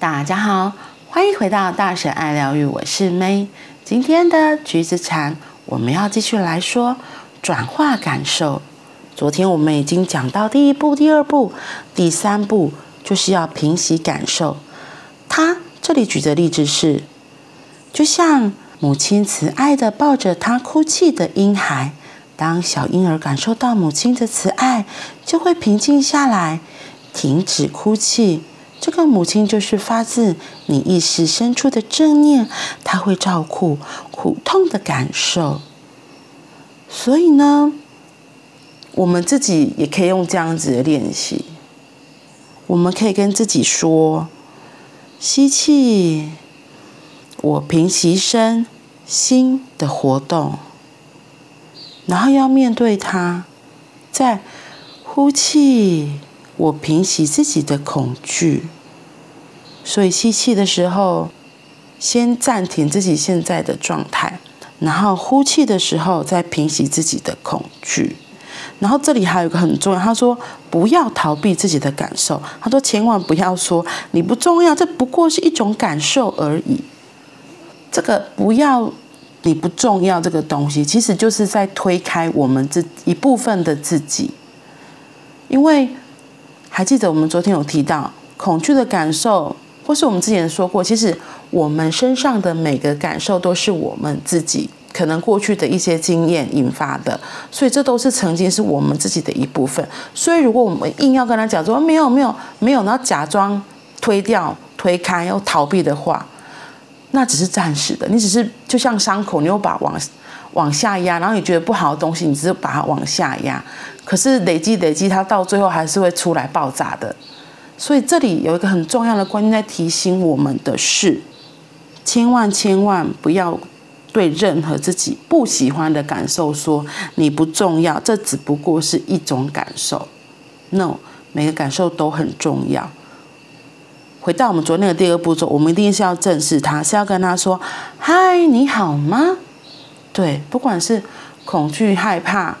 大家好，欢迎回到大神爱疗愈，我是 May。今天的橘子禅，我们要继续来说转化感受。昨天我们已经讲到第一步、第二步、第三步，就是要平息感受。他这里举的例子是，就像母亲慈爱的抱着他哭泣的婴孩，当小婴儿感受到母亲的慈爱，就会平静下来，停止哭泣。这个母亲就是发自你意识深处的正念，她会照顾苦痛的感受。所以呢，我们自己也可以用这样子的练习。我们可以跟自己说：吸气，我平息身心的活动，然后要面对它；再呼气。我平息自己的恐惧，所以吸气的时候，先暂停自己现在的状态，然后呼气的时候再平息自己的恐惧。然后这里还有一个很重要，他说不要逃避自己的感受，他说千万不要说你不重要，这不过是一种感受而已。这个不要你不重要这个东西，其实就是在推开我们这一部分的自己，因为。还记得我们昨天有提到恐惧的感受，或是我们之前说过，其实我们身上的每个感受都是我们自己可能过去的一些经验引发的，所以这都是曾经是我们自己的一部分。所以如果我们硬要跟他讲说没有没有没有，然后假装推掉、推开又逃避的话，那只是暂时的。你只是就像伤口，你又把往往下压，然后你觉得不好的东西，你只是把它往下压。可是累积累积，它到最后还是会出来爆炸的。所以这里有一个很重要的观念在提醒我们的是：千万千万不要对任何自己不喜欢的感受说你不重要，这只不过是一种感受。No，每个感受都很重要。回到我们昨天的第二步骤，我们一定是要正视它，是要跟他说：“嗨，你好吗？”对，不管是恐惧、害怕。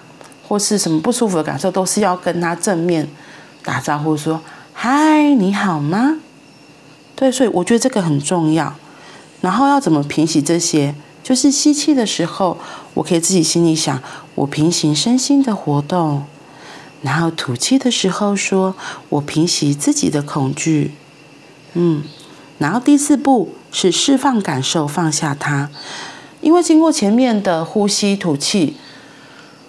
或是什么不舒服的感受，都是要跟他正面打招呼，说：“嗨，你好吗？”对，所以我觉得这个很重要。然后要怎么平息这些？就是吸气的时候，我可以自己心里想：“我平息身心的活动。”然后吐气的时候说：“我平息自己的恐惧。”嗯，然后第四步是释放感受，放下它。因为经过前面的呼吸、吐气。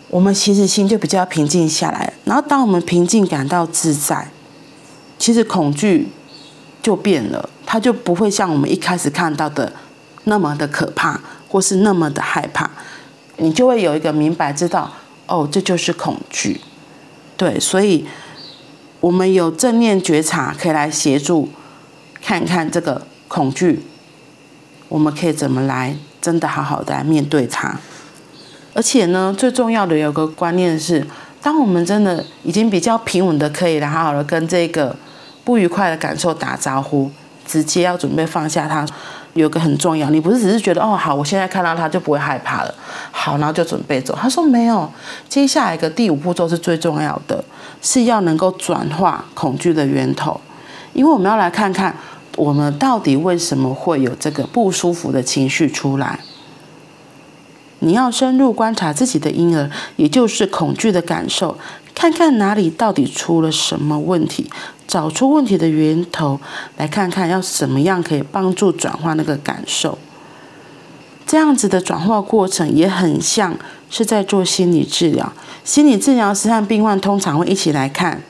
我们其实心就比较平静下来，然后当我们平静感到自在，其实恐惧就变了，它就不会像我们一开始看到的那么的可怕，或是那么的害怕，你就会有一个明白知道，哦，这就是恐惧，对，所以我们有正念觉察可以来协助看看这个恐惧，我们可以怎么来真的好好的来面对它。而且呢，最重要的有个观念是，当我们真的已经比较平稳的，可以来好好的跟这个不愉快的感受打招呼，直接要准备放下它。有个很重要，你不是只是觉得哦好，我现在看到它就不会害怕了，好，然后就准备走。他说没有，接下来一个第五步骤是最重要的，是要能够转化恐惧的源头，因为我们要来看看我们到底为什么会有这个不舒服的情绪出来。你要深入观察自己的婴儿，也就是恐惧的感受，看看哪里到底出了什么问题，找出问题的源头，来看看要怎么样可以帮助转化那个感受。这样子的转化过程也很像是在做心理治疗。心理治疗师和病患通常会一起来看，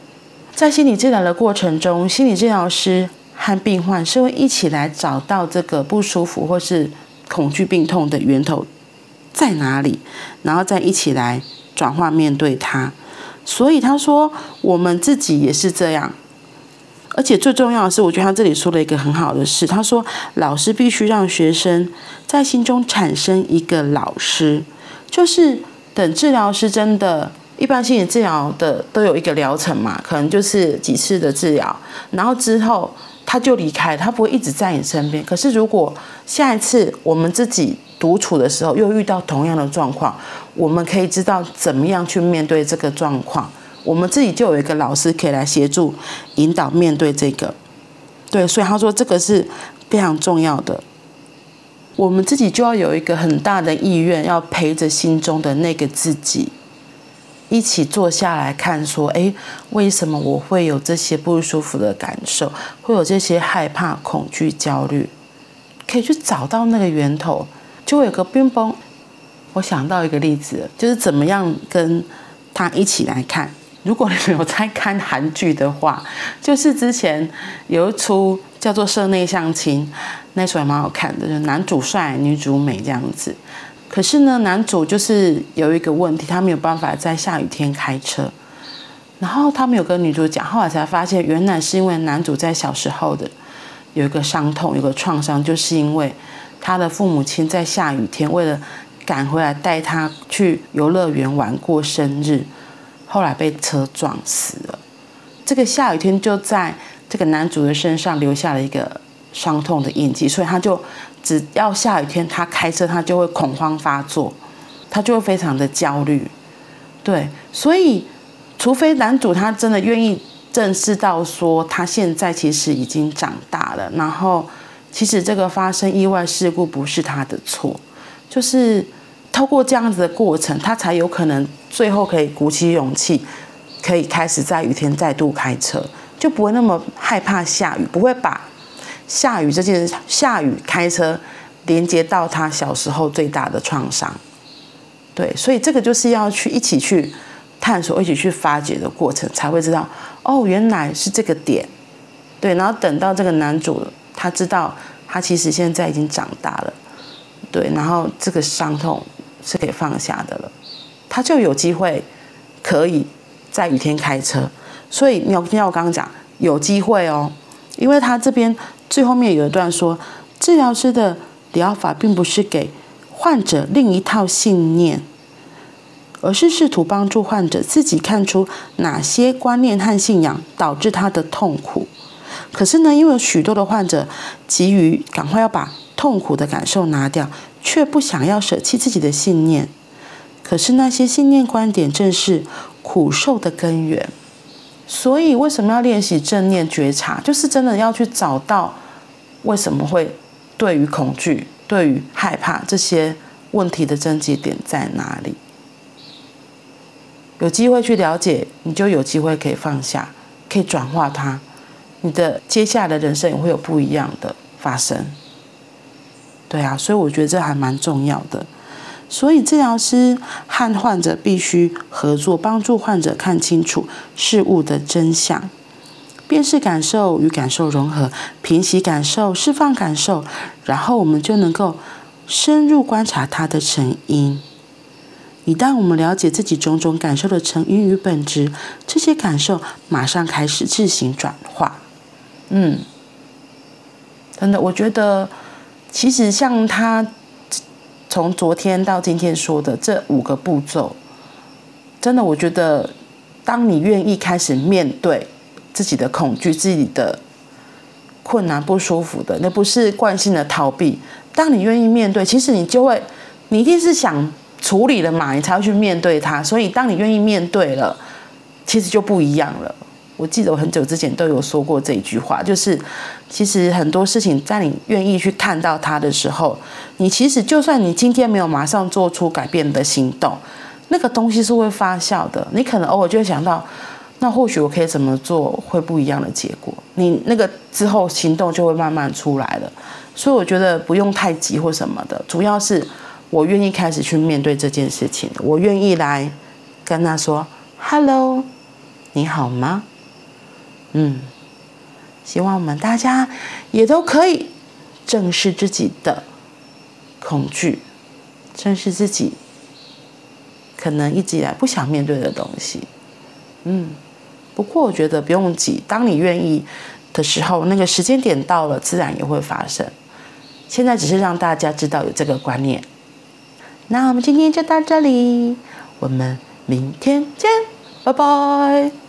在心理治疗的过程中，心理治疗师和病患是会一起来找到这个不舒服或是恐惧病痛的源头。在哪里，然后再一起来转化面对它。所以他说，我们自己也是这样。而且最重要的是，我觉得他这里说了一个很好的事。他说，老师必须让学生在心中产生一个老师，就是等治疗师真的，一般心理治疗的都有一个疗程嘛，可能就是几次的治疗，然后之后他就离开，他不会一直在你身边。可是如果下一次我们自己独处的时候，又遇到同样的状况，我们可以知道怎么样去面对这个状况。我们自己就有一个老师可以来协助引导面对这个。对，所以他说这个是非常重要的。我们自己就要有一个很大的意愿，要陪着心中的那个自己，一起坐下来看，说：哎，为什么我会有这些不舒服的感受？会有这些害怕、恐惧、焦虑？可以去找到那个源头，就会有个冰崩。我想到一个例子，就是怎么样跟他一起来看。如果你有在看韩剧的话，就是之前有一出叫做《社内相亲》，那出还蛮好看的，就男主帅、女主美这样子。可是呢，男主就是有一个问题，他没有办法在下雨天开车。然后他没有跟女主讲，后来才发现，原来是因为男主在小时候的有一个伤痛，有个创伤，就是因为他的父母亲在下雨天为了赶回来带他去游乐园玩过生日。后来被车撞死了，这个下雨天就在这个男主的身上留下了一个伤痛的印记，所以他就只要下雨天他开车，他就会恐慌发作，他就会非常的焦虑。对，所以除非男主他真的愿意正视到说他现在其实已经长大了，然后其实这个发生意外事故不是他的错，就是。透过这样子的过程，他才有可能最后可以鼓起勇气，可以开始在雨天再度开车，就不会那么害怕下雨，不会把下雨这件下雨开车连接到他小时候最大的创伤。对，所以这个就是要去一起去探索、一起去发掘的过程，才会知道哦，原来是这个点。对，然后等到这个男主他知道他其实现在已经长大了，对，然后这个伤痛。是可以放下的了，他就有机会可以在雨天开车。所以你要听我刚刚讲有机会哦，因为他这边最后面有一段说，治疗师的疗法并不是给患者另一套信念，而是试图帮助患者自己看出哪些观念和信仰导致他的痛苦。可是呢，因为有许多的患者急于赶快要把痛苦的感受拿掉。却不想要舍弃自己的信念，可是那些信念观点正是苦受的根源。所以，为什么要练习正念觉察？就是真的要去找到为什么会对于恐惧、对于害怕这些问题的症结点在哪里。有机会去了解，你就有机会可以放下，可以转化它。你的接下来的人生也会有不一样的发生。对啊，所以我觉得这还蛮重要的。所以治疗师和患者必须合作，帮助患者看清楚事物的真相，便是感受与感受融合，平息感受，释放感受，然后我们就能够深入观察它的成因。一旦我们了解自己种种感受的成因与本质，这些感受马上开始自行转化。嗯，真的，我觉得。其实像他从昨天到今天说的这五个步骤，真的，我觉得，当你愿意开始面对自己的恐惧、自己的困难、不舒服的，那不是惯性的逃避。当你愿意面对，其实你就会，你一定是想处理了嘛，你才会去面对它。所以，当你愿意面对了，其实就不一样了。我记得我很久之前都有说过这一句话，就是其实很多事情在你愿意去看到它的时候，你其实就算你今天没有马上做出改变的行动，那个东西是会发酵的。你可能偶尔就会想到，那或许我可以怎么做会不一样的结果。你那个之后行动就会慢慢出来了。所以我觉得不用太急或什么的，主要是我愿意开始去面对这件事情，我愿意来跟他说：“Hello，你好吗？”嗯，希望我们大家也都可以正视自己的恐惧，正视自己可能一直以来不想面对的东西。嗯，不过我觉得不用急，当你愿意的时候，那个时间点到了，自然也会发生。现在只是让大家知道有这个观念。那我们今天就到这里，我们明天见，拜拜。